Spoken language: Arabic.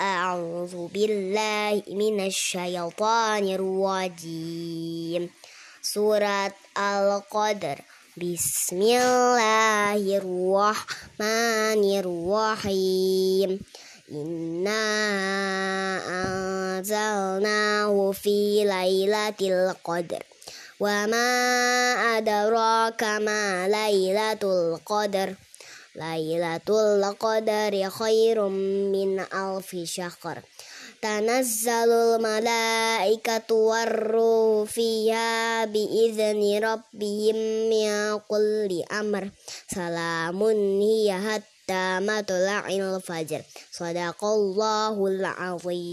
أعوذ بالله من الشيطان الرجيم. سورة القدر. بسم الله الرحمن الرحيم. إنا أنزلناه في ليلة القدر. وما أدراك ما ليلة القدر؟ Lailatul Qadari khairum min alfi syahr. Tanazzalul malaikatu warruhu fiha biizni rabbihim min kulli amr. Salamun hiya hatta matla'il fajr. Sadaqallahul azim.